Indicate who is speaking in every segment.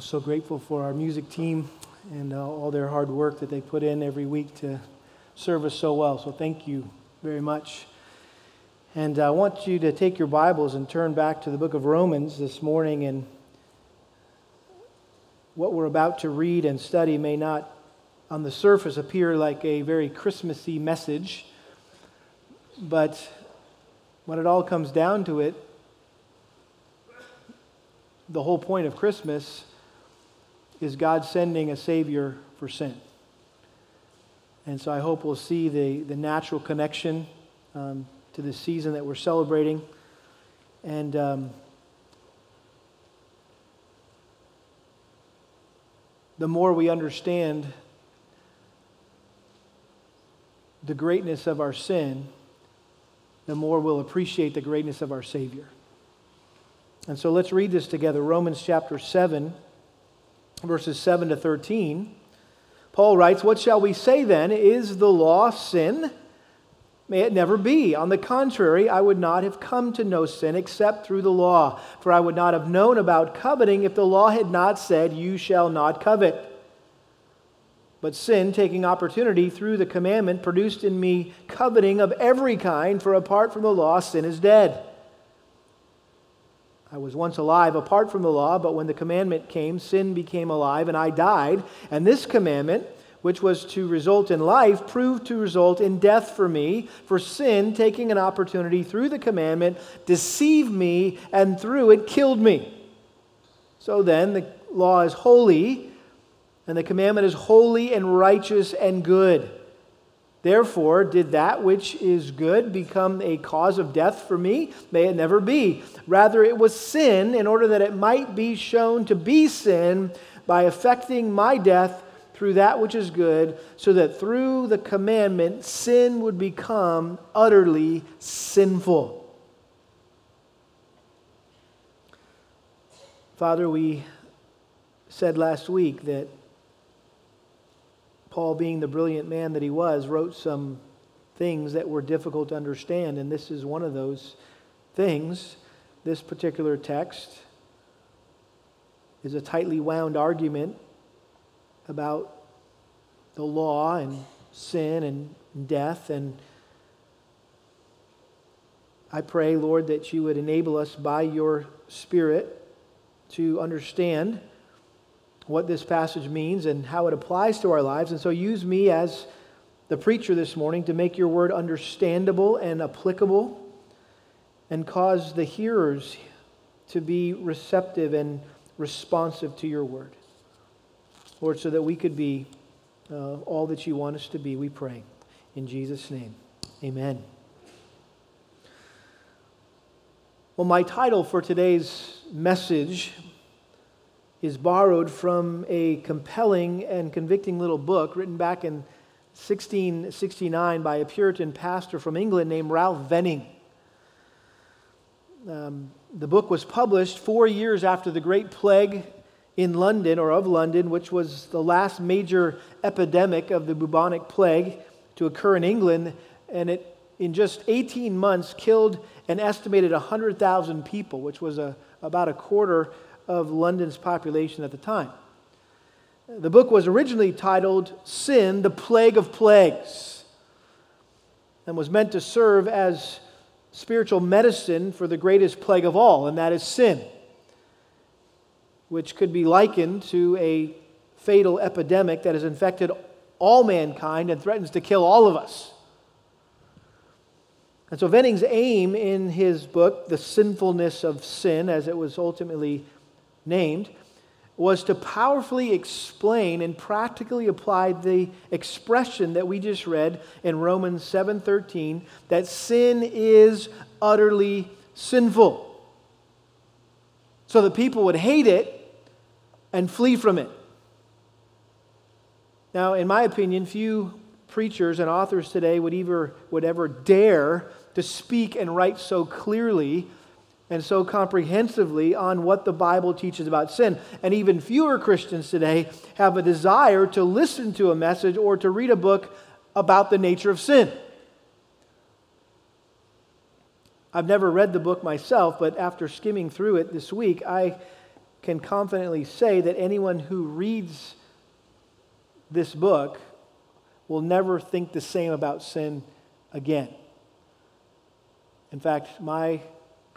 Speaker 1: So grateful for our music team and uh, all their hard work that they put in every week to serve us so well. So thank you very much. And I want you to take your Bibles and turn back to the book of Romans this morning. And what we're about to read and study may not, on the surface, appear like a very Christmassy message. But when it all comes down to it, the whole point of Christmas is God sending a Savior for sin. And so I hope we'll see the, the natural connection um, to the season that we're celebrating. And um, the more we understand the greatness of our sin, the more we'll appreciate the greatness of our Savior. And so let's read this together Romans chapter 7 verses 7 to 13, Paul writes, What shall we say then? Is the law sin? May it never be. On the contrary, I would not have come to know sin except through the law, for I would not have known about coveting if the law had not said, You shall not covet. But sin, taking opportunity through the commandment, produced in me coveting of every kind, for apart from the law, sin is dead. I was once alive apart from the law, but when the commandment came, sin became alive and I died. And this commandment, which was to result in life, proved to result in death for me. For sin, taking an opportunity through the commandment, deceived me and through it killed me. So then, the law is holy, and the commandment is holy and righteous and good. Therefore, did that which is good become a cause of death for me? May it never be. Rather, it was sin in order that it might be shown to be sin by effecting my death through that which is good, so that through the commandment, sin would become utterly sinful. Father, we said last week that Paul, being the brilliant man that he was, wrote some things that were difficult to understand, and this is one of those things. This particular text is a tightly wound argument about the law and sin and death. And I pray, Lord, that you would enable us by your Spirit to understand what this passage means and how it applies to our lives. And so use me as the preacher this morning to make your word understandable and applicable and cause the hearers to be receptive and responsive to your word. Lord, so that we could be uh, all that you want us to be, we pray. In Jesus' name, amen. Well, my title for today's message is borrowed from a compelling and convicting little book written back in 1669 by a Puritan pastor from England named Ralph Venning. Um, the book was published four years after the Great Plague in London, or of London, which was the last major epidemic of the bubonic plague to occur in England. And it, in just 18 months, killed an estimated 100,000 people, which was a, about a quarter of London's population at the time. The book was originally titled Sin, the Plague of Plagues, and was meant to serve as spiritual medicine for the greatest plague of all, and that is sin, which could be likened to a fatal epidemic that has infected all mankind and threatens to kill all of us. And so Venning's aim in his book, The Sinfulness of Sin, as it was ultimately named, was to powerfully explain and practically apply the expression that we just read in Romans 7:13 that sin is utterly sinful. So that people would hate it and flee from it. Now, in my opinion, few preachers and authors today would ever, would ever dare to speak and write so clearly and so comprehensively on what the Bible teaches about sin. And even fewer Christians today have a desire to listen to a message or to read a book about the nature of sin. I've never read the book myself, but after skimming through it this week, I can confidently say that anyone who reads this book will never think the same about sin again. In fact, my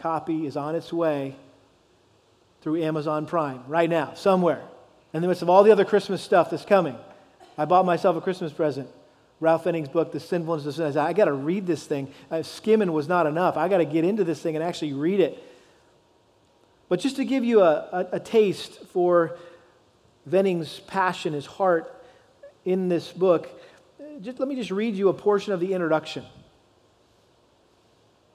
Speaker 1: copy is on its way through Amazon Prime right now, somewhere, in the midst of all the other Christmas stuff that's coming. I bought myself a Christmas present. Ralph Venning's book, The Sinfulness of Sin. I, got to read this thing. Uh, skimming was not enough. I got to get into this thing and actually read it. But just to give you a, a, a taste for Venning's passion, his heart in this book, just, let me just read you a portion of the introduction.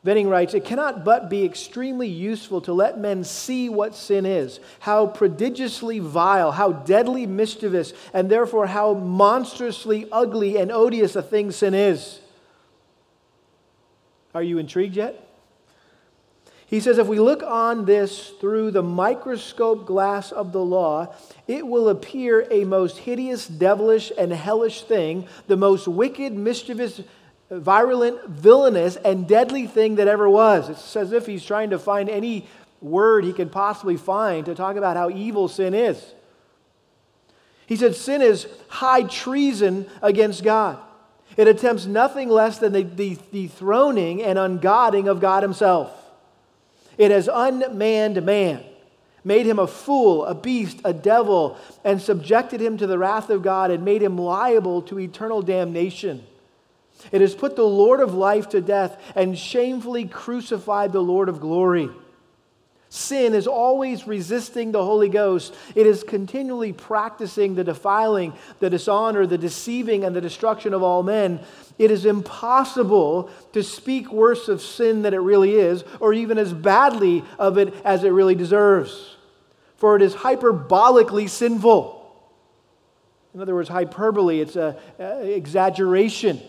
Speaker 1: Venning writes, It cannot but be extremely useful to let men see what sin is, how prodigiously vile, how deadly mischievous, and therefore how monstrously ugly and odious a thing sin is. Are you intrigued yet? He says, if we look on this through the microscope glass of the law, it will appear a most hideous, devilish, and hellish thing, the most wicked, mischievous, virulent, villainous, and deadly thing that ever was. It's as if he's trying to find any word he can possibly find to talk about how evil sin is. He said, Sin is high treason against God. It attempts nothing less than the, dethroning and ungodding of God Himself. It has unmanned man, made him a fool, a beast, a devil, and subjected him to the wrath of God and made him liable to eternal damnation. It has put the Lord of life to death and shamefully crucified the Lord of glory. Sin is always resisting the Holy Ghost. It is continually practicing the defiling, the dishonor, the deceiving, and the destruction of all men. It is impossible to speak worse of sin than it really is, or even as badly of it as it really deserves. For it is hyperbolically sinful. In other words, hyperbole, it's an exaggeration.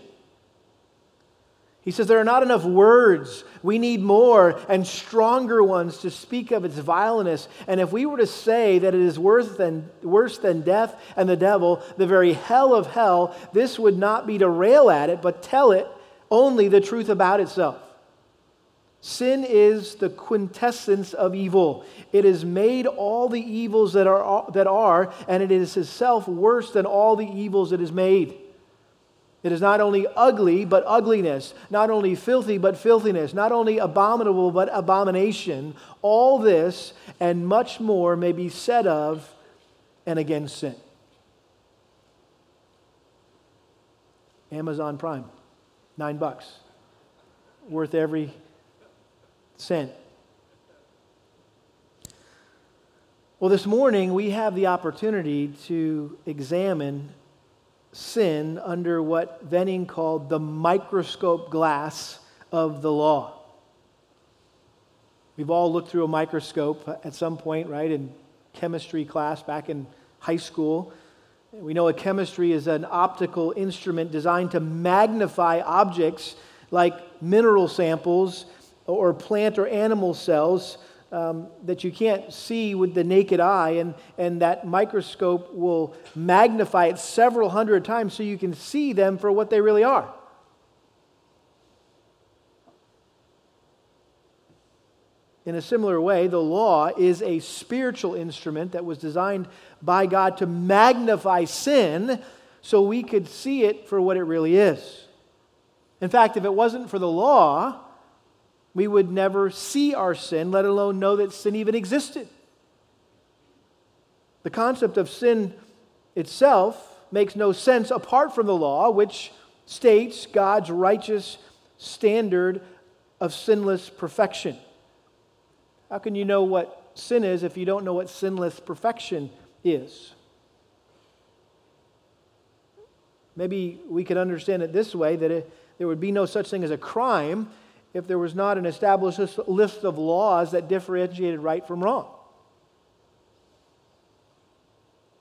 Speaker 1: He says there are not enough words. We need more and stronger ones to speak of its vileness. And if we were to say that it is worse than, worse than death and the devil, the very hell of hell, this would not be to rail at it, but tell it only the truth about itself. Sin is the quintessence of evil. It has made all the evils that are, that are, and it is itself worse than all the evils it has made. It is not only ugly, but ugliness, not only filthy, but filthiness, not only abominable, but abomination. All this and much more may be said of and against sin. Amazon Prime, nine bucks, worth every cent. Well, this morning we have the opportunity to examine sin under what Venning called the microscope glass of the law. We've all looked through a microscope at some point, right, in chemistry class back in high school. We know a chemistry is an optical instrument designed to magnify objects like mineral samples or plant or animal cells um, that you can't see with the naked eye, and, and that microscope will magnify it several hundred times so you can see them for what they really are. In a similar way, the law is a spiritual instrument that was designed by God to magnify sin so we could see it for what it really is. In fact, if it wasn't for the law, we would never see our sin, let alone know that sin even existed. The concept of sin itself makes no sense apart from the law, which states God's righteous standard of sinless perfection. How can you know what sin is if you don't know what sinless perfection is? Maybe we could understand it this way that it, there would be no such thing as a crime if there was not an established list of laws that differentiated right from wrong.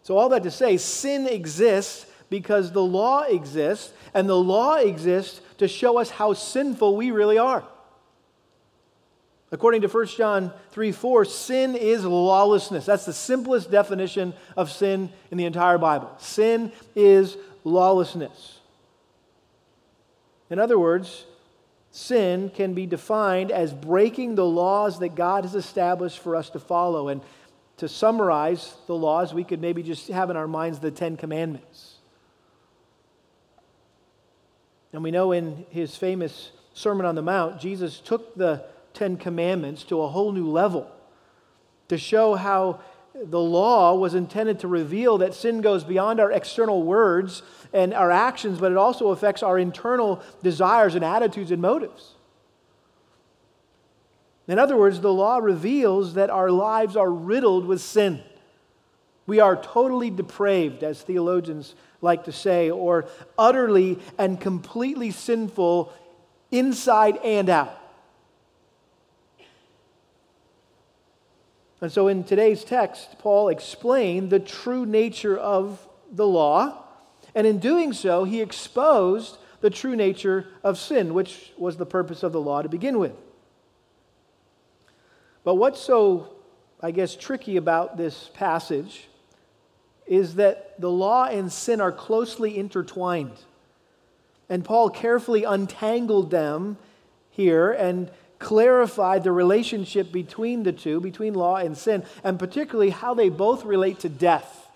Speaker 1: So, all that to say, sin exists because the law exists, and the law exists to show us how sinful we really are. According to 1 John 3 4, sin is lawlessness. That's the simplest definition of sin in the entire Bible. Sin is lawlessness. In other words, sin can be defined as breaking the laws that God has established for us to follow. And to summarize the laws, we could maybe just have in our minds the Ten Commandments. And we know in his famous Sermon on the Mount, Jesus took the Ten Commandments to a whole new level to show how the law was intended to reveal that sin goes beyond our external words and our actions, but it also affects our internal desires and attitudes and motives. In other words, the law reveals that our lives are riddled with sin. We are totally depraved, as theologians like to say, or utterly and completely sinful inside and out. And so in today's text, Paul explained the true nature of the law. And in doing so, he exposed the true nature of sin, which was the purpose of the law to begin with. But what's so, I guess, tricky about this passage is that the law and sin are closely intertwined. And Paul carefully untangled them here and clarified the relationship between the two, between law and sin, and particularly how they both relate to death.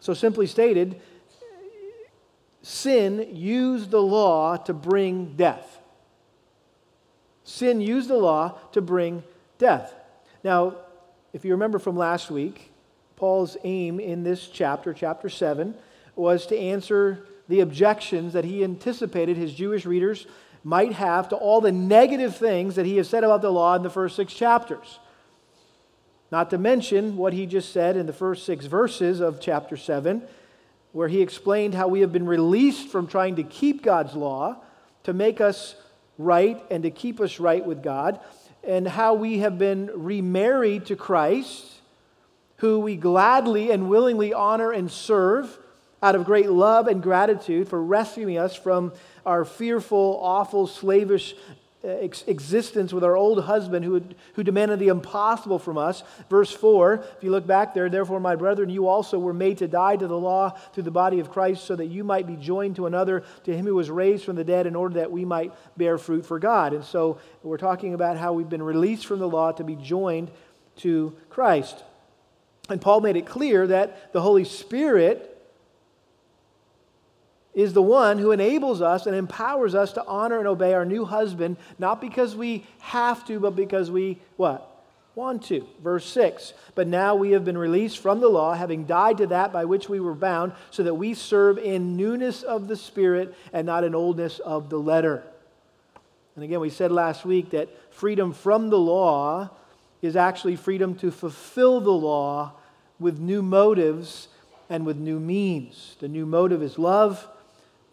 Speaker 1: So, simply stated, sin used the law to bring death. Sin used the law to bring death. Now, if you remember from last week, Paul's aim in this chapter, chapter 7, was to answer the objections that he anticipated his Jewish readers might have to all the negative things that he has said about the law in the first six chapters. Not to mention what he just said in the first six verses of chapter 7, where he explained how we have been released from trying to keep God's law to make us right and to keep us right with God, and how we have been remarried to Christ, who we gladly and willingly honor and serve out of great love and gratitude for rescuing us from our fearful, awful, slavish uh, ex- existence with our old husband who, had, who demanded the impossible from us. Verse 4, if you look back there, therefore, my brethren, you also were made to die to the law through the body of Christ, so that you might be joined to another, to him who was raised from the dead, in order that we might bear fruit for God. And so we're talking about how we've been released from the law to be joined to Christ. And Paul made it clear that the Holy Spirit is the one who enables us and empowers us to honor and obey our new husband, not because we have to, but because we what? Want to. Verse 6 But now we have been released from the law, having died to that by which we were bound, so that we serve in newness of the Spirit and not in oldness of the letter. And again, we said last week that freedom from the law is actually freedom to fulfill the law with new motives and with new means. The new motive is love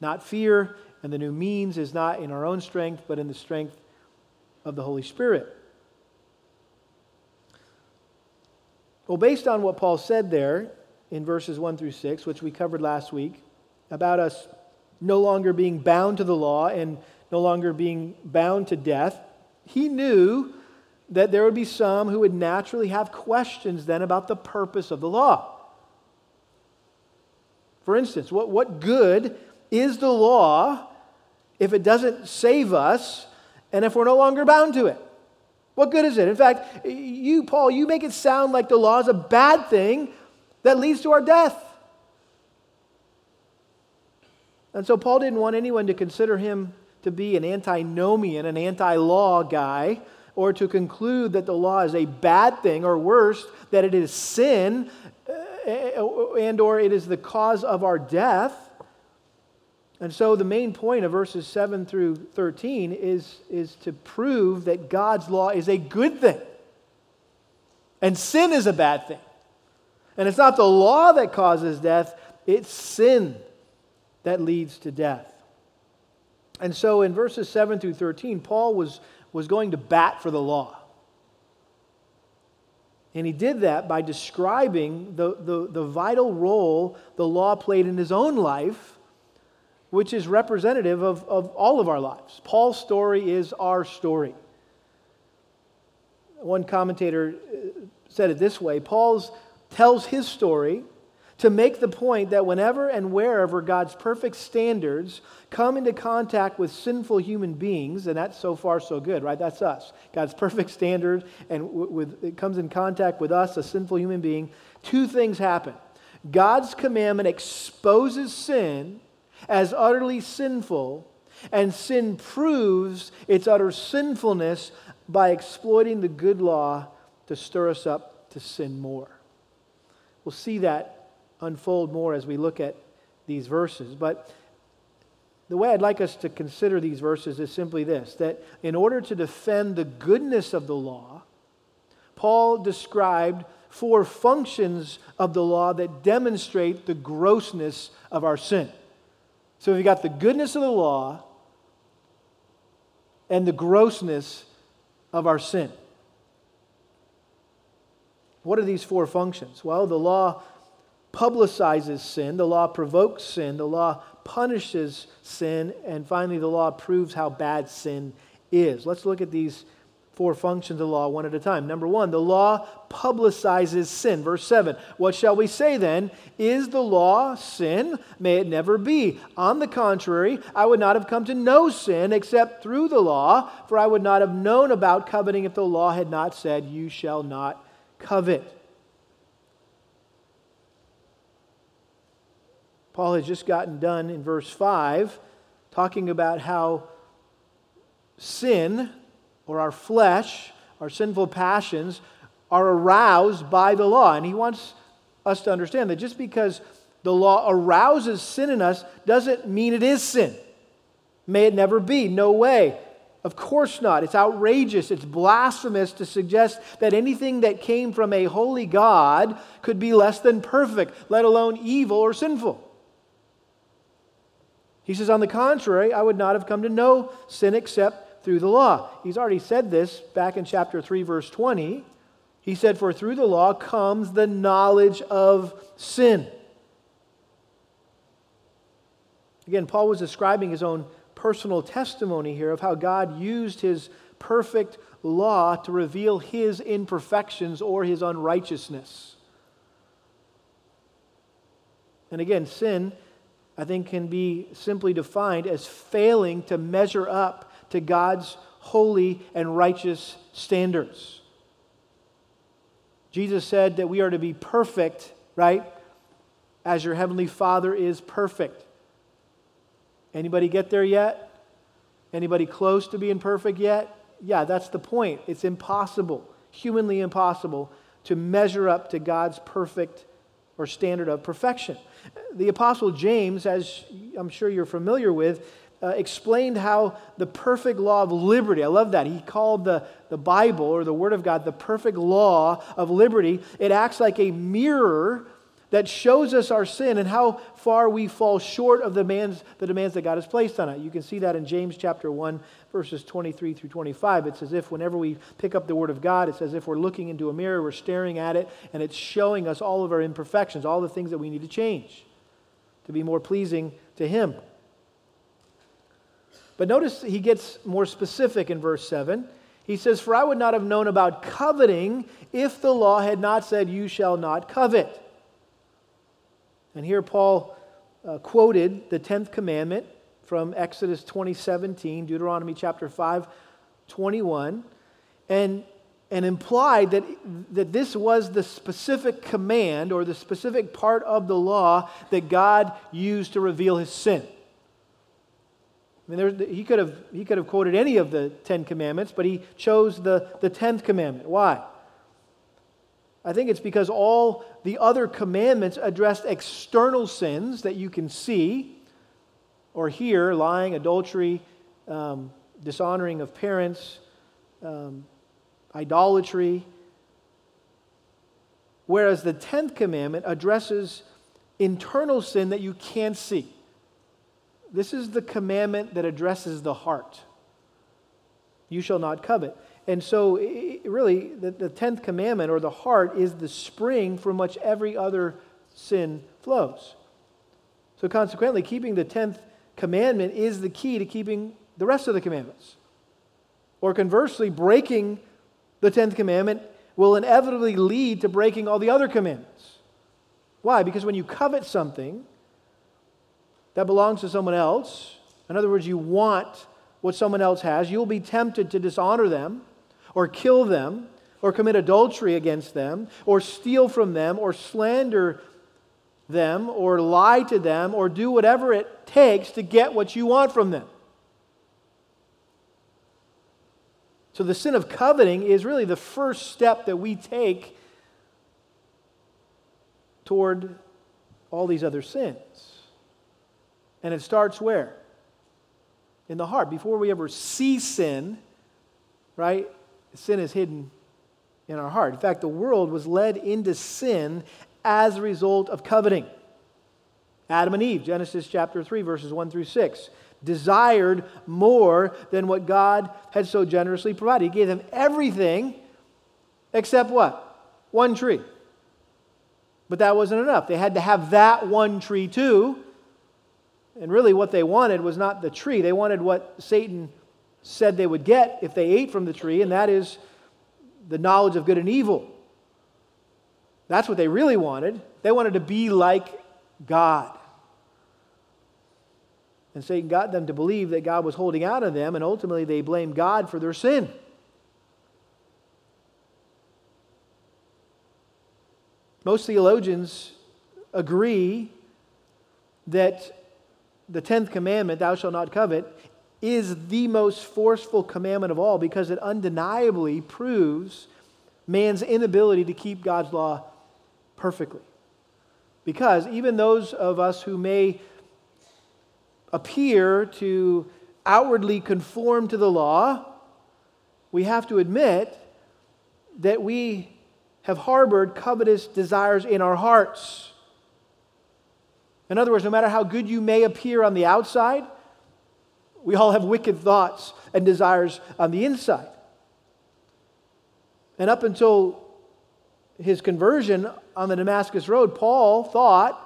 Speaker 1: not fear, and the new means is not in our own strength, but in the strength of the Holy Spirit. Well, based on what Paul said there in verses 1 through 6, which we covered last week, about us no longer being bound to the law and no longer being bound to death, he knew that there would be some who would naturally have questions then about the purpose of the law. For instance, what, what good is the law if it doesn't save us and if we're no longer bound to it? What good is it? In fact, you, Paul, you make it sound like the law is a bad thing that leads to our death. And so Paul didn't want anyone to consider him to be an antinomian, an anti law guy, or to conclude that the law is a bad thing, or worse, that it is sin uh, and or it is the cause of our death. And so the main point of verses 7 through 13 is, is to prove that God's law is a good thing. And sin is a bad thing. And it's not the law that causes death, it's sin that leads to death. And so in verses 7 through 13, Paul was, was going to bat for the law. And he did that by describing the, the, the vital role the law played in his own life which is representative of, of all of our lives. Paul's story is our story. One commentator uh, said it this way Paul tells his story to make the point that whenever and wherever God's perfect standards come into contact with sinful human beings, and that's so far so good, right? That's us. God's perfect standard, and with, it comes in contact with us, a sinful human being, two things happen. God's commandment exposes sin as utterly sinful, and sin proves its utter sinfulness by exploiting the good law to stir us up to sin more. We'll see that unfold more as we look at these verses. But the way I'd like us to consider these verses is simply this that in order to defend the goodness of the law, Paul described four functions of the law that demonstrate the grossness of our sin. So we've got the goodness of the law and the grossness of our sin. What are these four functions? Well, the law publicizes sin, the law provokes sin, the law punishes sin, and finally, the law proves how bad sin is. Let's look at these four functions of the law one at a time. Number one, the law publicizes sin. Verse 7 What shall we say then? Is the law sin? May it never be. On the contrary, I would not have come to know sin except through the law, for I would not have known about coveting if the law had not said, You shall not covet. Paul has just gotten done in verse 5 talking about how sin or our flesh, our sinful passions, are aroused by the law. And he wants us to understand that just because the law arouses sin in us doesn't mean it is sin. May it never be. No way. Of course not. It's outrageous. It's blasphemous to suggest that anything that came from a holy God could be less than perfect, let alone evil or sinful. He says, On the contrary, I would not have come to know sin except through the law. He's already said this back in chapter 3, verse 20. He said, For through the law comes the knowledge of sin. Again, Paul was describing his own personal testimony here of how God used his perfect law to reveal his imperfections or his unrighteousness. And again, sin I think, can be simply defined as failing to measure up to God's holy and righteous standards. Jesus said that we are to be perfect, right? As your heavenly Father is perfect. Anybody get there yet? Anybody close to being perfect yet? Yeah, that's the point. It's impossible, humanly impossible, to measure up to God's perfect or standard of perfection. The Apostle James, as I'm sure you're familiar with, uh, explained how the perfect law of liberty, I love that. He called the, the Bible or the Word of God the perfect law of liberty. It acts like a mirror that shows us our sin and how far we fall short of the demands, the demands that God has placed on it. You can see that in James chapter 1, verses 23 through 25. It's as if whenever we pick up the Word of God, it's as if we're looking into a mirror, we're staring at it, and it's showing us all of our imperfections, all the things that we need to change to be more pleasing to Him. But notice he gets more specific in verse 7. He says, For I would not have known about coveting if the law had not said, You shall not covet. And here Paul uh, quoted the 10th commandment from Exodus 20, 17, Deuteronomy chapter 5, 21, and, and implied that, that this was the specific command or the specific part of the law that God used to reveal his sin. I mean, there, he, could have, he could have quoted any of the Ten Commandments, but he chose the, the tenth commandment. Why? I think it's because all the other commandments addressed external sins that you can see or hear lying, adultery, um, dishonoring of parents, um, idolatry. Whereas the 10th commandment addresses internal sin that you can't see. This is the commandment that addresses the heart. You shall not covet. And so, really, the, the 10th commandment or the heart is the spring from which every other sin flows. So, consequently, keeping the 10th commandment is the key to keeping the rest of the commandments. Or conversely, breaking the 10th commandment will inevitably lead to breaking all the other commandments. Why? Because when you covet something that belongs to someone else, in other words, you want what someone else has, you'll be tempted to dishonor them or kill them or commit adultery against them or steal from them or slander them or lie to them or do whatever it takes to get what you want from them. So, the sin of coveting is really the first step that we take toward all these other sins. And it starts where? In the heart. Before we ever see sin, right? Sin is hidden in our heart. In fact, the world was led into sin as a result of coveting. Adam and Eve, Genesis chapter 3, verses 1 through 6, desired more than what God had so generously provided. He gave them everything except what? One tree. But that wasn't enough. They had to have that one tree too. And really, what they wanted was not the tree. They wanted what Satan said they would get if they ate from the tree, and that is the knowledge of good and evil. That's what they really wanted. They wanted to be like God. And Satan got them to believe that God was holding out on them, and ultimately they blamed God for their sin. Most theologians agree that the 10th commandment, thou shalt not covet, is the most forceful commandment of all because it undeniably proves man's inability to keep God's law perfectly. Because even those of us who may appear to outwardly conform to the law, we have to admit that we have harbored covetous desires in our hearts. In other words, no matter how good you may appear on the outside, we all have wicked thoughts and desires on the inside. And up until his conversion on the Damascus Road, Paul thought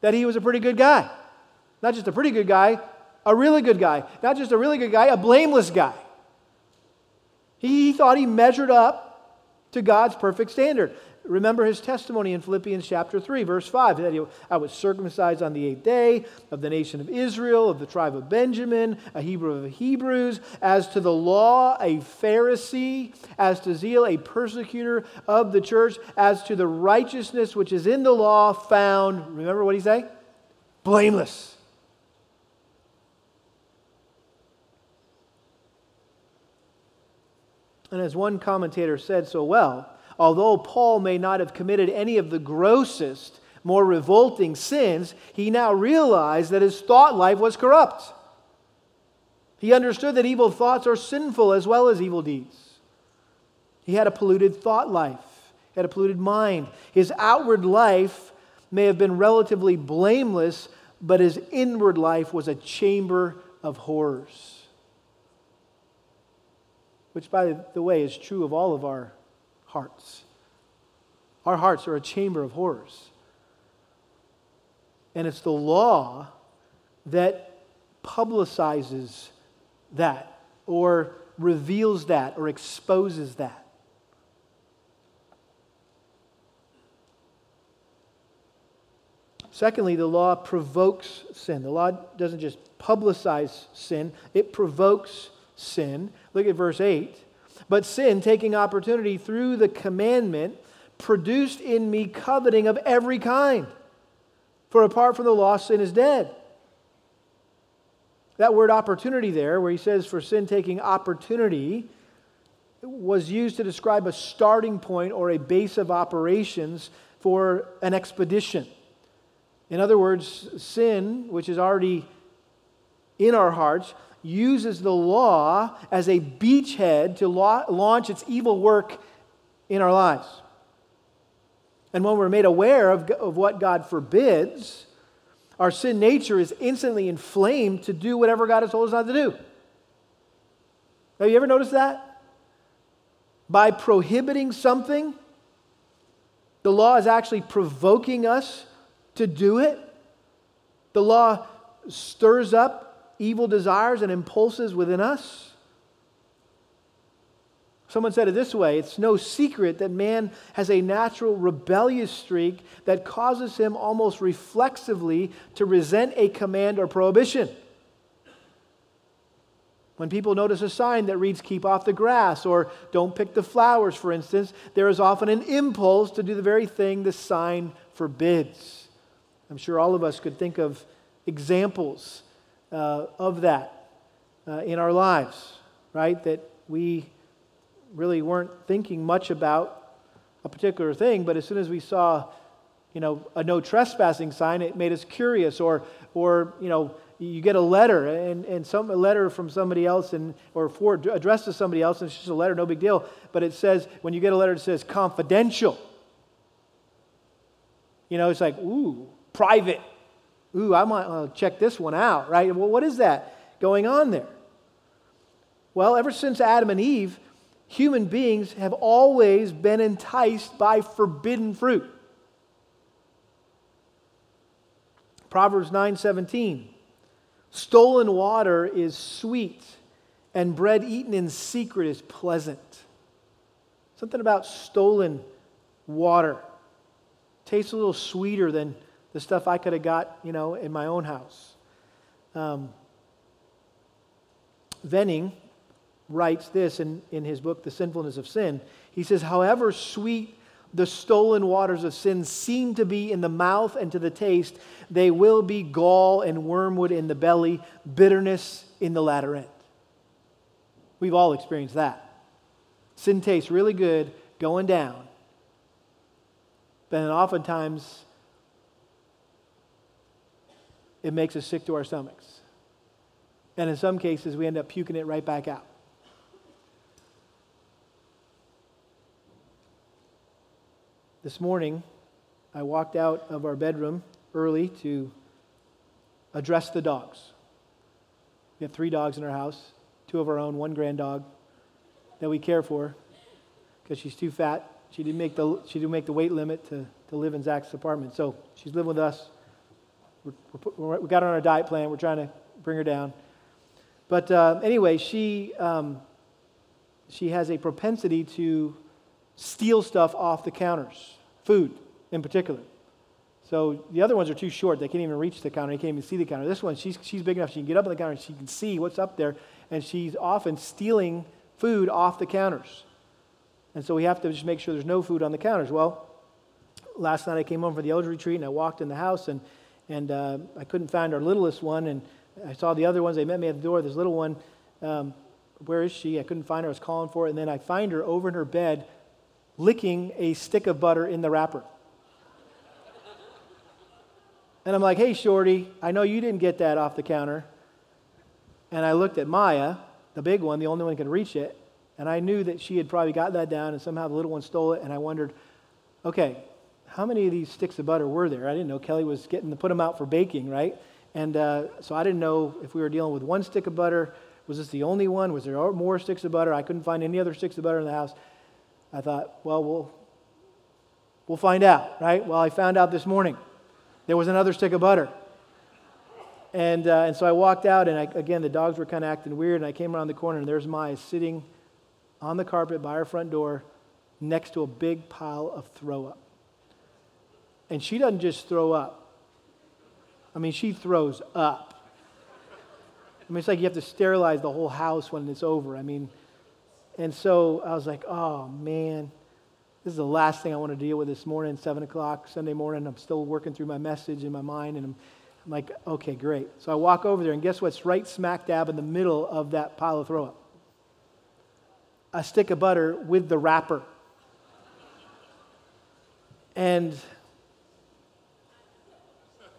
Speaker 1: that he was a pretty good guy. Not just a pretty good guy, a really good guy. Not just a really good guy, a blameless guy. He thought he measured up to God's perfect standard. Remember his testimony in Philippians chapter 3, verse 5 that he, I was circumcised on the eighth day of the nation of Israel, of the tribe of Benjamin, a Hebrew of the Hebrews, as to the law, a Pharisee, as to zeal, a persecutor of the church, as to the righteousness which is in the law, found, remember what he say? Blameless. And as one commentator said so well, although Paul may not have committed any of the grossest, more revolting sins, he now realized that his thought life was corrupt. He understood that evil thoughts are sinful as well as evil deeds. He had a polluted thought life, he had a polluted mind. His outward life may have been relatively blameless, but his inward life was a chamber of horrors. Which, by the way, is true of all of our hearts. Our hearts are a chamber of horrors. And it's the law that publicizes that or reveals that or exposes that. Secondly, the law provokes sin. The law doesn't just publicize sin, it provokes sin. Look at verse 8. But sin, taking opportunity through the commandment, produced in me coveting of every kind. For apart from the law, sin is dead. That word opportunity there, where he says for sin taking opportunity, was used to describe a starting point or a base of operations for an expedition. In other words, sin, which is already in our hearts, uses the law as a beachhead to launch its evil work in our lives. And when we're made aware of, of what God forbids, our sin nature is instantly inflamed to do whatever God has told us not to do. Have you ever noticed that? By prohibiting something, the law is actually provoking us to do it. The law stirs up evil desires and impulses within us. Someone said it this way it's no secret that man has a natural rebellious streak that causes him almost reflexively to resent a command or prohibition. When people notice a sign that reads, keep off the grass or don't pick the flowers, for instance, there is often an impulse to do the very thing the sign forbids. I'm sure all of us could think of examples uh, of that uh, in our lives, right? That we really weren't thinking much about a particular thing, but as soon as we saw, you know, a no trespassing sign, it made us curious. Or, or you know, you get a letter and, and some a letter from somebody else and or for addressed to somebody else, and it's just a letter, no big deal. But it says when you get a letter, it says confidential. You know, it's like ooh, private. Ooh, I might uh, check this one out, right? Well, what is that going on there? Well, ever since Adam and Eve, human beings have always been enticed by forbidden fruit. Proverbs 9:17 Stolen water is sweet and bread eaten in secret is pleasant. Something about stolen water tastes a little sweeter than the stuff I could have got, you know, in my own house. Um, Venning writes this in, in his book, The Sinfulness of Sin. He says, However sweet the stolen waters of sin seem to be in the mouth and to the taste, they will be gall and wormwood in the belly, bitterness in the latter end. We've all experienced that. Sin tastes really good going down, but then oftentimes it makes us sick to our stomachs. And in some cases, we end up puking it right back out. This morning, I walked out of our bedroom early to address the dogs. We have three dogs in our house two of our own, one grand dog that we care for because she's too fat. She didn't make the, she didn't make the weight limit to, to live in Zach's apartment. So she's living with us. We're, we're, we got her on a diet plan. We're trying to bring her down. But uh, anyway, she, um, she has a propensity to steal stuff off the counters food in particular. So the other ones are too short. They can't even reach the counter. They can't even see the counter. This one, she's, she's big enough. She can get up on the counter. She can see what's up there. And she's often stealing food off the counters. And so we have to just make sure there's no food on the counters. Well, last night I came home from the elder retreat and I walked in the house and, and uh, I couldn't find our littlest one. And I saw the other ones. They met me at the door. This little one, um, where is she? I couldn't find her. I was calling for her. And then I find her over in her bed licking a stick of butter in the wrapper. And I'm like, hey, Shorty, I know you didn't get that off the counter. And I looked at Maya, the big one, the only one who could reach it, and I knew that she had probably got that down and somehow the little one stole it. And I wondered, okay, how many of these sticks of butter were there? I didn't know Kelly was getting to put them out for baking, right? And uh, so I didn't know if we were dealing with one stick of butter. Was this the only one? Was there more sticks of butter? I couldn't find any other sticks of butter in the house. I thought, well, we'll, we'll find out, right? Well, I found out this morning. There was another stick of butter. And, uh, and so I walked out, and I, again, the dogs were kind of acting weird, and I came around the corner, and there's Maya sitting on the carpet by our front door next to a big pile of throw up. And she doesn't just throw up, I mean, she throws up. I mean, it's like you have to sterilize the whole house when it's over. I mean, and so I was like, oh man, this is the last thing I want to deal with this morning, 7 o'clock, Sunday morning. I'm still working through my message in my mind, and I'm, I'm like, okay, great. So I walk over there, and guess what's right smack dab in the middle of that pile of throw up? A stick of butter with the wrapper. And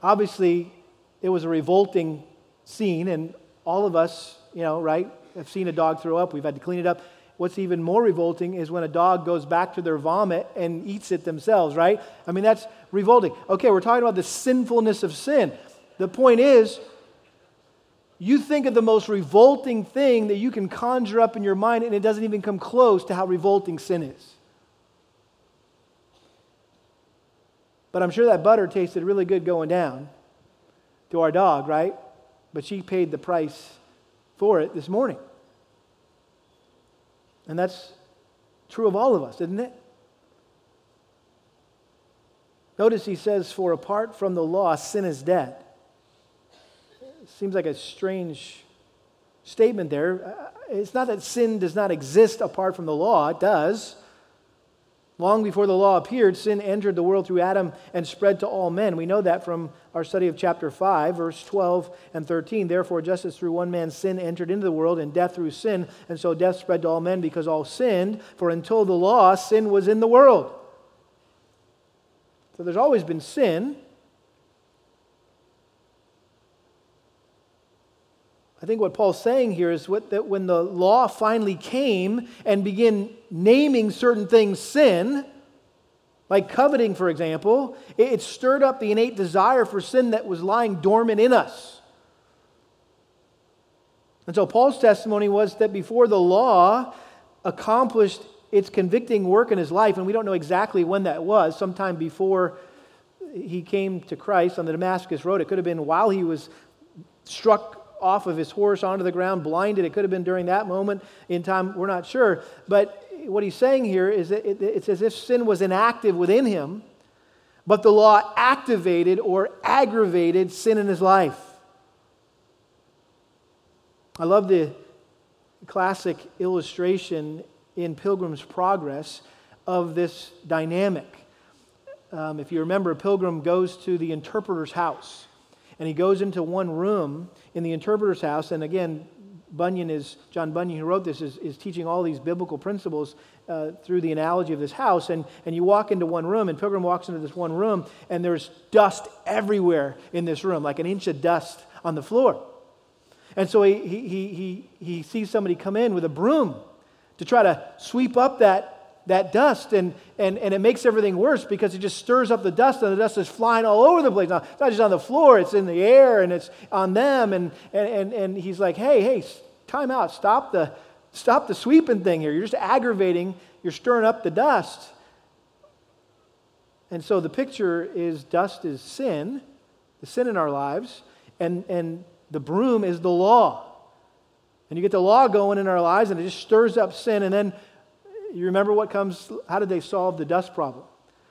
Speaker 1: obviously, it was a revolting scene, and all of us, you know, right, have seen a dog throw up. We've had to clean it up. What's even more revolting is when a dog goes back to their vomit and eats it themselves, right? I mean, that's revolting. Okay, we're talking about the sinfulness of sin. The point is, you think of the most revolting thing that you can conjure up in your mind, and it doesn't even come close to how revolting sin is. But I'm sure that butter tasted really good going down to our dog, right? But she paid the price for it this morning. And that's True of all of us, isn't it? Notice he says, For apart from the law, sin is dead. Seems like a strange statement there. Uh, it's not that sin does not exist apart from the law, it does. Long before the law appeared, sin entered the world through Adam and spread to all men. We know that from our study of chapter 5, verse 12 and 13. Therefore, just as through one man sin entered into the world, and death through sin, and so death spread to all men because all sinned. For until the law, sin was in the world. So there's always been sin. I think what Paul's saying here is what, that when the law finally came and began naming certain things sin, like coveting, for example, it, it stirred up the innate desire for sin that was lying dormant in us. And so Paul's testimony was that before the law accomplished its convicting work in his life, and we don't know exactly when that was, sometime before he came to Christ on the Damascus Road. It could have been while he was struck off of his horse onto the ground, blinded. It could have been during that moment in time. We're not sure. But what he's saying here is that it's as if sin was inactive within him, but the law activated or aggravated sin in his life. I love the classic illustration in Pilgrim's Progress of this dynamic. Um, if you remember, a pilgrim goes to the interpreter's house and he goes into one room in the interpreter's house. And again, Bunyan is, John Bunyan, who wrote this, is, is teaching all these biblical principles uh, through the analogy of this house. And, and you walk into one room, and Pilgrim walks into this one room, and there's dust everywhere in this room, like an inch of dust on the floor. And so he, he, he, he sees somebody come in with a broom to try to sweep up that that dust, and, and, and it makes everything worse because it just stirs up the dust, and the dust is flying all over the place. Now, it's not just on the floor, it's in the air, and it's on them. And, and, and, and he's like, hey, hey, time out. Stop the, stop the sweeping thing here. You're just aggravating, you're stirring up the dust. And so the picture is dust is sin, the sin in our lives, and, and the broom is the law. And you get the law going in our lives, and it just stirs up sin, and then you remember what comes, how did they solve the dust problem?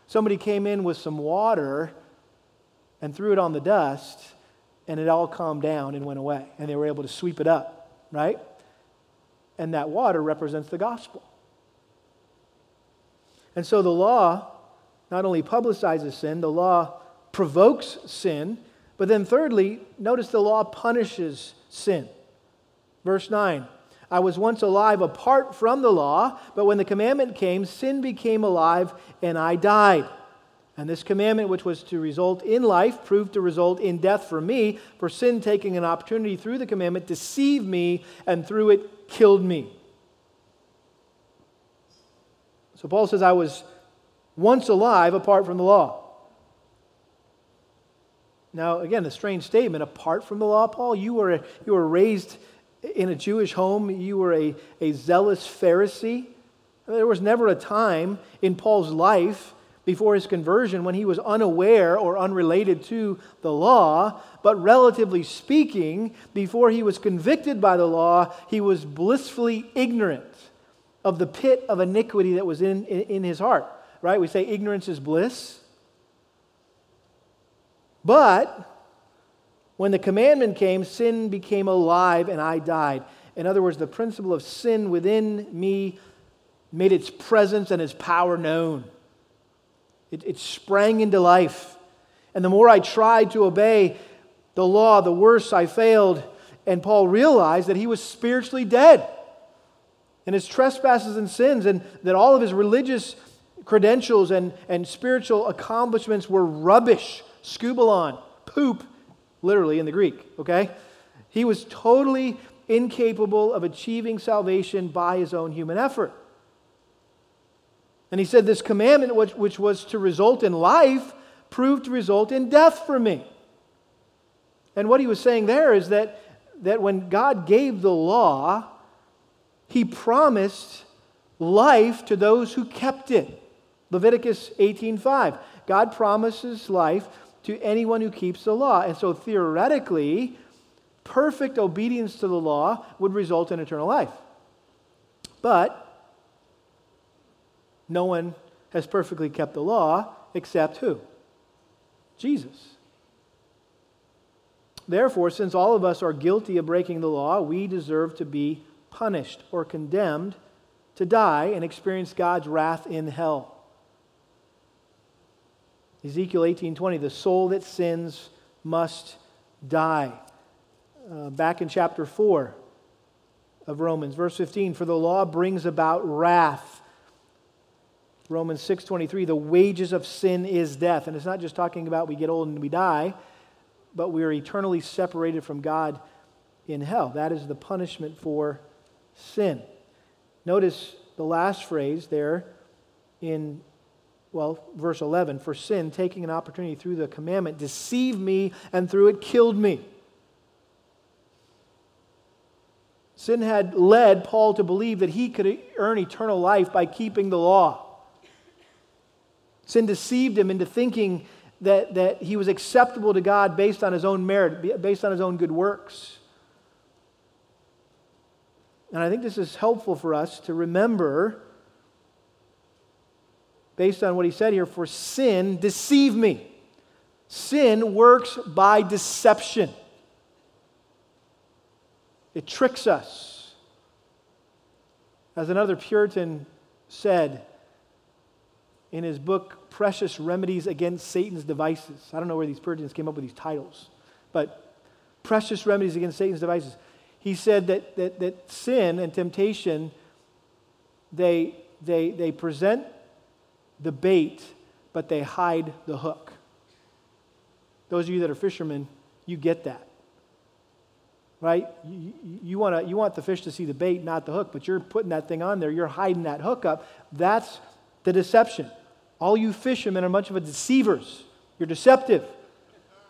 Speaker 1: Somebody came in with some water and threw it on the dust, and it all calmed down and went away, and they were able to sweep it up, right? And that water represents the gospel. And so the law not only publicizes sin, the law provokes sin, but then thirdly, notice the law punishes sin. Verse 9 I was once alive apart from the law, but when the commandment came, sin became alive and I died. And this commandment, which was to result in life, proved to result in death for me, for sin taking an opportunity through the commandment deceived me and through it killed me. So Paul says, I was once alive apart from the law. Now, again, a strange statement. Apart from the law, Paul, you were, you were raised in a Jewish home, you were a, a zealous Pharisee. There was never a time in Paul's life before his conversion when he was unaware or unrelated to the law, but relatively speaking, before he was convicted by the law, he was blissfully ignorant of the pit of iniquity that was in, in, in his heart. Right? We say ignorance is bliss. But when the commandment came, sin became alive and I died. In other words, the principle of sin within me made its presence and its power known. It, it sprang into life. And the more I tried to obey the law, the worse I failed. And Paul realized that he was spiritually dead and his trespasses and sins, and that all of his religious credentials and, and spiritual accomplishments were rubbish, skubalon, poop, literally in the Greek, okay? He was totally incapable of achieving salvation by his own human effort. And he said, This commandment, which, which was to result in life, proved to result in death for me. And what he was saying there is that, that when God gave the law, he promised life to those who kept it. Leviticus 18:5. God promises life to anyone who keeps the law. And so theoretically, perfect obedience to the law would result in eternal life. But No one has perfectly kept the law except who? Jesus. Therefore, since all of us are guilty of breaking the law, we deserve to be punished or condemned to die and experience God's wrath in hell. Ezekiel 18:20 the soul that sins must die. Uh, back in chapter 4 of Romans verse 15 for the law brings about wrath. Romans 6:23 the wages of sin is death and it's not just talking about we get old and we die but we are eternally separated from God in hell. That is the punishment for sin. Notice the last phrase there in, well, verse 11 for sin, taking an opportunity through the commandment, deceived me and through it killed me. Sin had led Paul to believe that he could earn eternal life by keeping the law. Sin deceived him into thinking that, that he was acceptable to God based on his own merit, based on his own good works. And I think this is helpful for us to remember, based on what he said here, for sin deceive me. Sin works by deception, it tricks us. As another Puritan said in his book, Precious Remedies Against Satan's Devices, I don't know where these Puritans came up with these titles, but Precious Remedies Against Satan's Devices he said that, that, that sin and temptation, they, they, they present the bait, but they hide the hook. Those of you that are fishermen, you get that. Right? You, you, wanna, you want the fish to see the bait, not the hook, but you're putting that thing on there. You're hiding that hook up. That's the deception. All you fishermen are a bunch of deceivers. You're deceptive.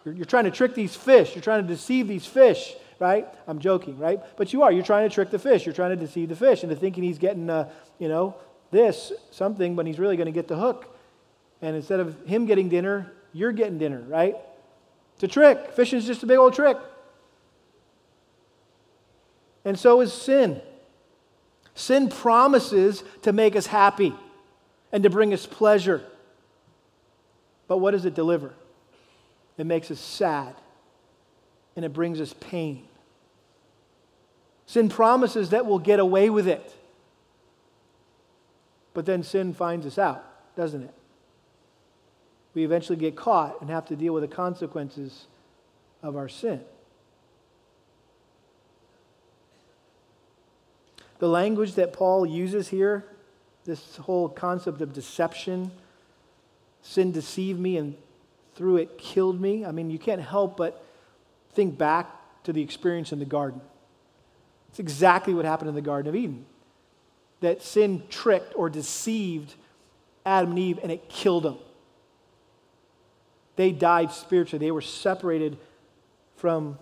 Speaker 1: You're, you're trying to trick these fish. You're trying to deceive these fish right? I'm joking, right? But you are. You're trying to trick the fish. You're trying to deceive the fish into thinking he's getting, uh, you know, this, something, when he's really going to get the hook. And instead of him getting dinner, you're getting dinner, right? It's a trick. Fishing's just a big old trick. And so is sin. Sin promises to make us happy and to bring us pleasure. But what does it deliver? It makes us sad and it brings us pain. Sin promises that we'll get away with it. But then sin finds us out, doesn't it? We eventually get caught and have to deal with the consequences of our sin. The language that Paul uses here, this whole concept of deception, sin deceived me and through it killed me. I mean, you can't help but Think back to the experience in the garden. It's exactly what happened in the Garden of Eden. That sin tricked or deceived Adam and Eve and it killed them. They died spiritually. They were separated from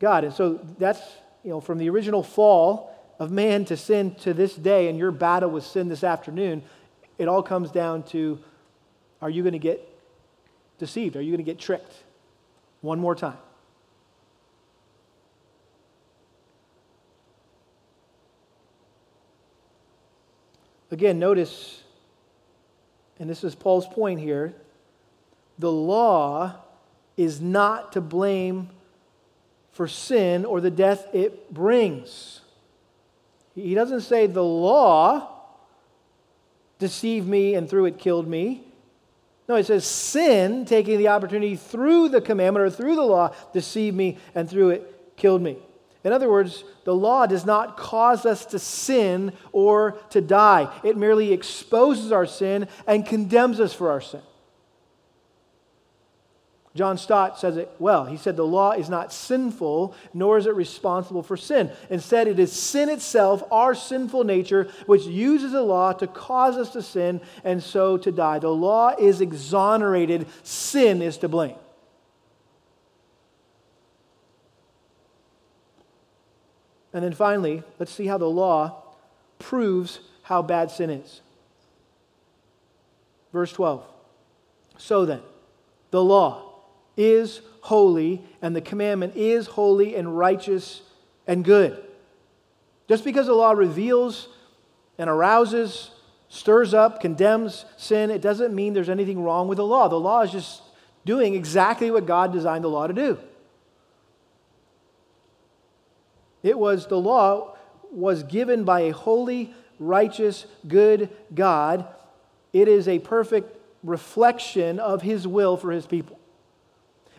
Speaker 1: God. And so that's, you know, from the original fall of man to sin to this day and your battle with sin this afternoon, it all comes down to are you going to get deceived? Are you going to get tricked? One more time. Again, notice, and this is Paul's point here the law is not to blame for sin or the death it brings. He doesn't say the law deceived me and through it killed me. No, it says sin, taking the opportunity through the commandment or through the law, deceived me and through it killed me. In other words, the law does not cause us to sin or to die. It merely exposes our sin and condemns us for our sin. John Stott says it well. He said, The law is not sinful, nor is it responsible for sin. Instead, it is sin itself, our sinful nature, which uses the law to cause us to sin and so to die. The law is exonerated, sin is to blame. And then finally, let's see how the law proves how bad sin is. Verse 12. So then, the law is holy, and the commandment is holy and righteous and good. Just because the law reveals and arouses stirs up, condemns sin, it doesn't mean there's anything wrong with the law. The law is just doing exactly what God designed the law to do. It was the law was given by a holy, righteous, good God. It is a perfect reflection of his will for his people.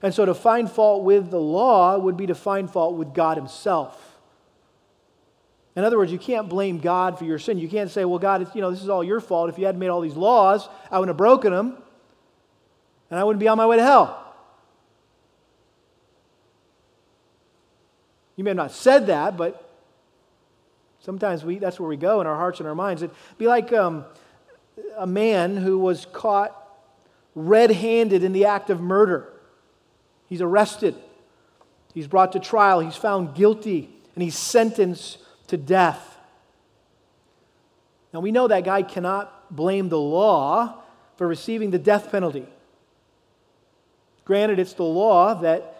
Speaker 1: And so to find fault with the law would be to find fault with God himself. In other words, you can't blame God for your sin. You can't say, well, God, you know, this is all your fault. If you hadn't made all these laws, I wouldn't have broken them, and I wouldn't be on my way to hell. You may have not said that, but sometimes we, that's where we go in our hearts and our minds. It'd be like um, a man who was caught red handed in the act of murder. He's arrested, he's brought to trial, he's found guilty, and he's sentenced to death. Now, we know that guy cannot blame the law for receiving the death penalty. Granted, it's the law that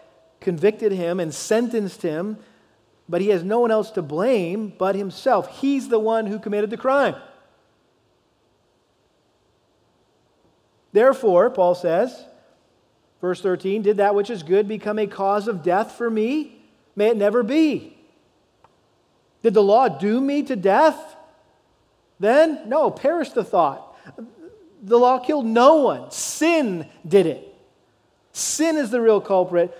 Speaker 1: convicted him and sentenced him, but he has no one else to blame but himself. He's the one who committed the crime. Therefore, Paul says, verse 13, did that which is good become a cause of death for me? May it never be. Did the law doom me to death? Then? No, perish the thought. The law killed no one. Sin did it. Sin is the real culprit.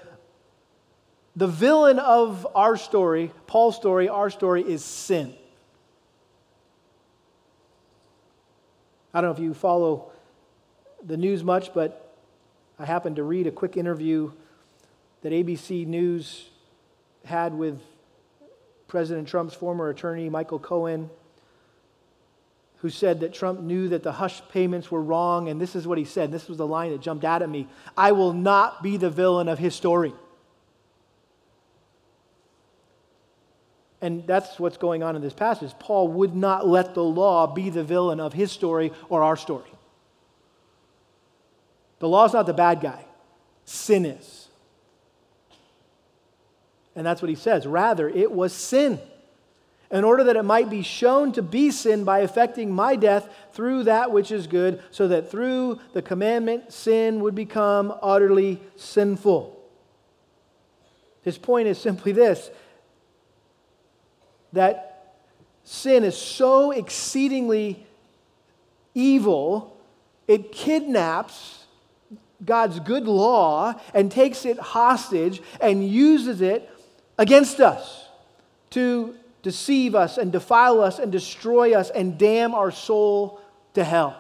Speaker 1: The villain of our story, Paul's story, our story, is sin. I don't know if you follow the news much, but I happened to read a quick interview that ABC News had with President Trump's former attorney, Michael Cohen, who said that Trump knew that the hush payments were wrong. And this is what he said. This was the line that jumped out at me I will not be the villain of his story. And that's what's going on in this passage. Paul would not let the law be the villain of his story or our story. The law is not the bad guy, sin is. And that's what he says. Rather, it was sin. In order that it might be shown to be sin by affecting my death through that which is good, so that through the commandment, sin would become utterly sinful. His point is simply this that sin is so exceedingly evil, it kidnaps God's good law and takes it hostage and uses it against us to deceive us and defile us and destroy us and damn our soul to hell.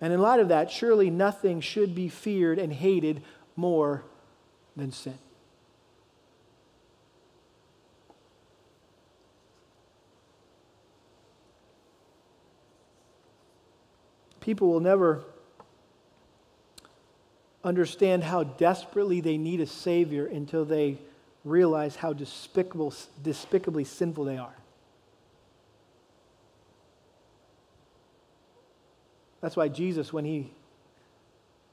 Speaker 1: And in light of that, surely nothing should be feared and hated more than sin. People will never understand how desperately they need a Savior until they realize how despicable, despicably sinful they are. That's why Jesus, when he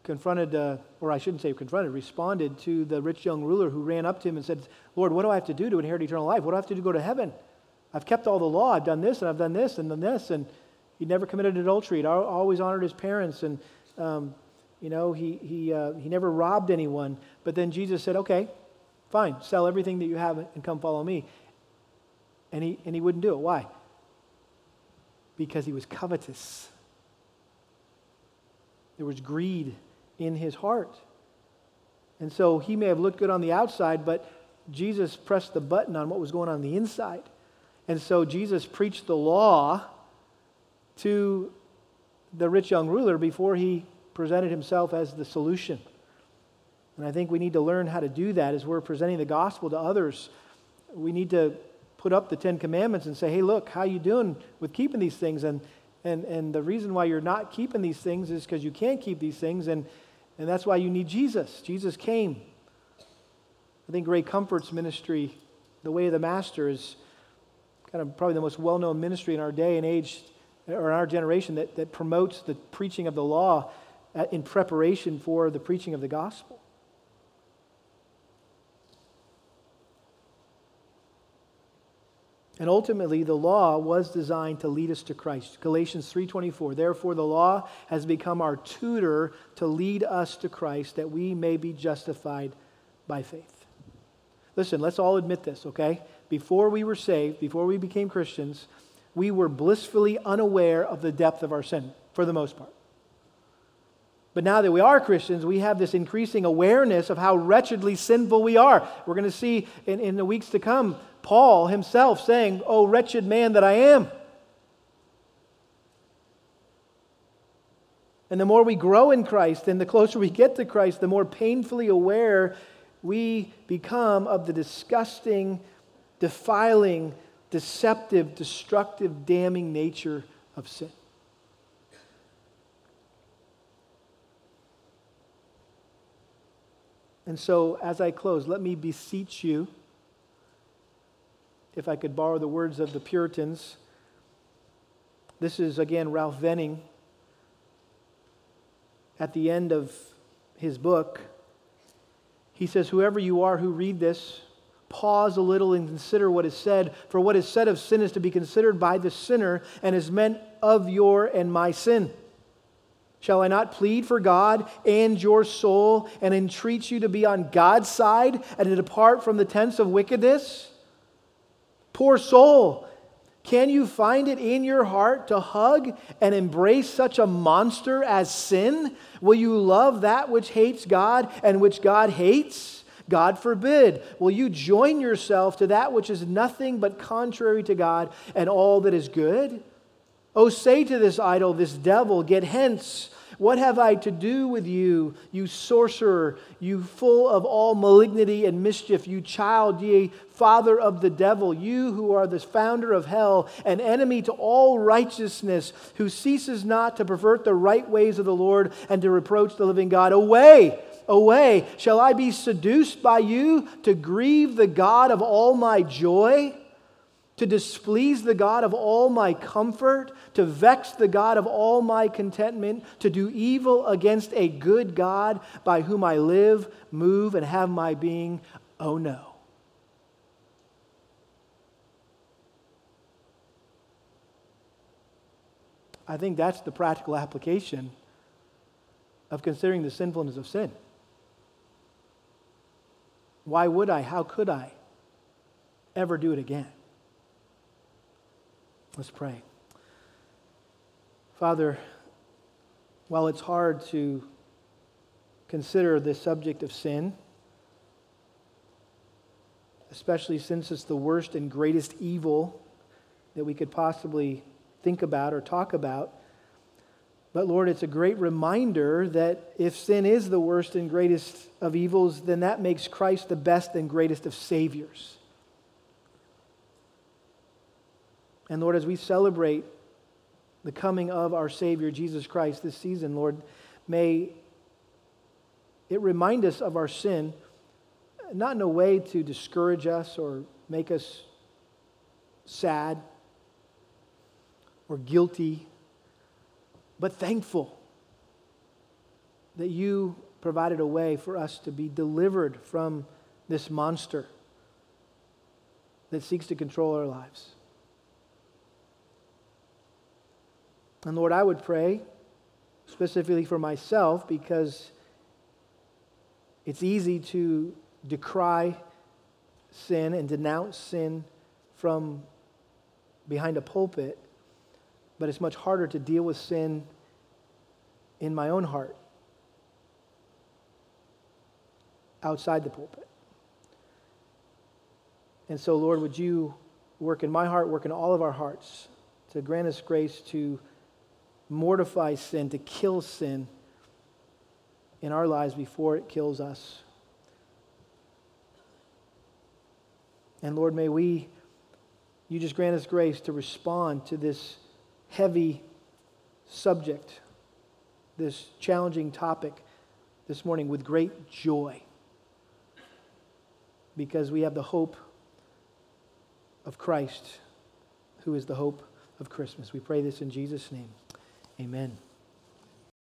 Speaker 1: confronted, uh, or I shouldn't say confronted, responded to the rich young ruler who ran up to him and said, Lord, what do I have to do to inherit eternal life? What do I have to do to go to heaven? I've kept all the law. I've done this and I've done this and done this. And he never committed adultery. He'd always honored his parents and um, you know, he, he, uh, he never robbed anyone. But then Jesus said, okay, fine, sell everything that you have and come follow me. And he, and he wouldn't do it. Why? Because he was covetous. There was greed in his heart. And so he may have looked good on the outside, but Jesus pressed the button on what was going on, on the inside. And so Jesus preached the law to the rich young ruler before he presented himself as the solution. And I think we need to learn how to do that as we're presenting the gospel to others. We need to put up the Ten Commandments and say, hey, look, how you doing with keeping these things? And, and, and the reason why you're not keeping these things is because you can't keep these things, and, and that's why you need Jesus. Jesus came. I think Ray Comfort's ministry, The Way of the Master, is kind of probably the most well known ministry in our day and age, or in our generation, that, that promotes the preaching of the law uh, in preparation for the preaching of the gospel. And ultimately the law was designed to lead us to Christ. Galatians 3:24 Therefore the law has become our tutor to lead us to Christ that we may be justified by faith. Listen, let's all admit this, okay? Before we were saved, before we became Christians, we were blissfully unaware of the depth of our sin for the most part. But now that we are Christians, we have this increasing awareness of how wretchedly sinful we are. We're going to see in, in the weeks to come Paul himself saying, Oh, wretched man that I am. And the more we grow in Christ and the closer we get to Christ, the more painfully aware we become of the disgusting, defiling, deceptive, destructive, damning nature of sin. And so, as I close, let me beseech you, if I could borrow the words of the Puritans. This is again Ralph Venning at the end of his book. He says, Whoever you are who read this, pause a little and consider what is said. For what is said of sin is to be considered by the sinner and is meant of your and my sin. Shall I not plead for God and your soul and entreat you to be on God's side and to depart from the tents of wickedness? Poor soul, can you find it in your heart to hug and embrace such a monster as sin? Will you love that which hates God and which God hates? God forbid. Will you join yourself to that which is nothing but contrary to God and all that is good? Oh, say to this idol, this devil, get hence. What have I to do with you, you sorcerer, you full of all malignity and mischief, you child, ye father of the devil, you who are the founder of hell, an enemy to all righteousness, who ceases not to pervert the right ways of the Lord and to reproach the living God? Away! Away! Shall I be seduced by you to grieve the God of all my joy? to displease the God of all my comfort, to vex the God of all my contentment, to do evil against a good God by whom I live, move, and have my being. Oh no. I think that's the practical application of considering the sinfulness of sin. Why would I? How could I ever do it again? Let's pray. Father, while it's hard to consider the subject of sin, especially since it's the worst and greatest evil that we could possibly think about or talk about. But Lord, it's a great reminder that if sin is the worst and greatest of evils, then that makes Christ the best and greatest of Saviors. And Lord, as we celebrate the coming of our Savior, Jesus Christ, this season, Lord, may it remind us of our sin, not in a way to discourage us or make us sad or guilty, but thankful that you provided a way for us to be delivered from this monster that seeks to control our lives. And Lord, I would pray specifically for myself because it's easy to decry sin and denounce sin from behind a pulpit, but it's much harder to deal with sin in my own heart outside the pulpit. And so, Lord, would you work in my heart, work in all of our hearts to grant us grace to mortify sin, to kill sin in our lives before it kills us. And Lord, may we, you just grant us grace to respond to this heavy subject, this challenging topic this morning with great joy because we have the hope of Christ, who is the hope of Christmas. We pray this in Jesus' name. Amen.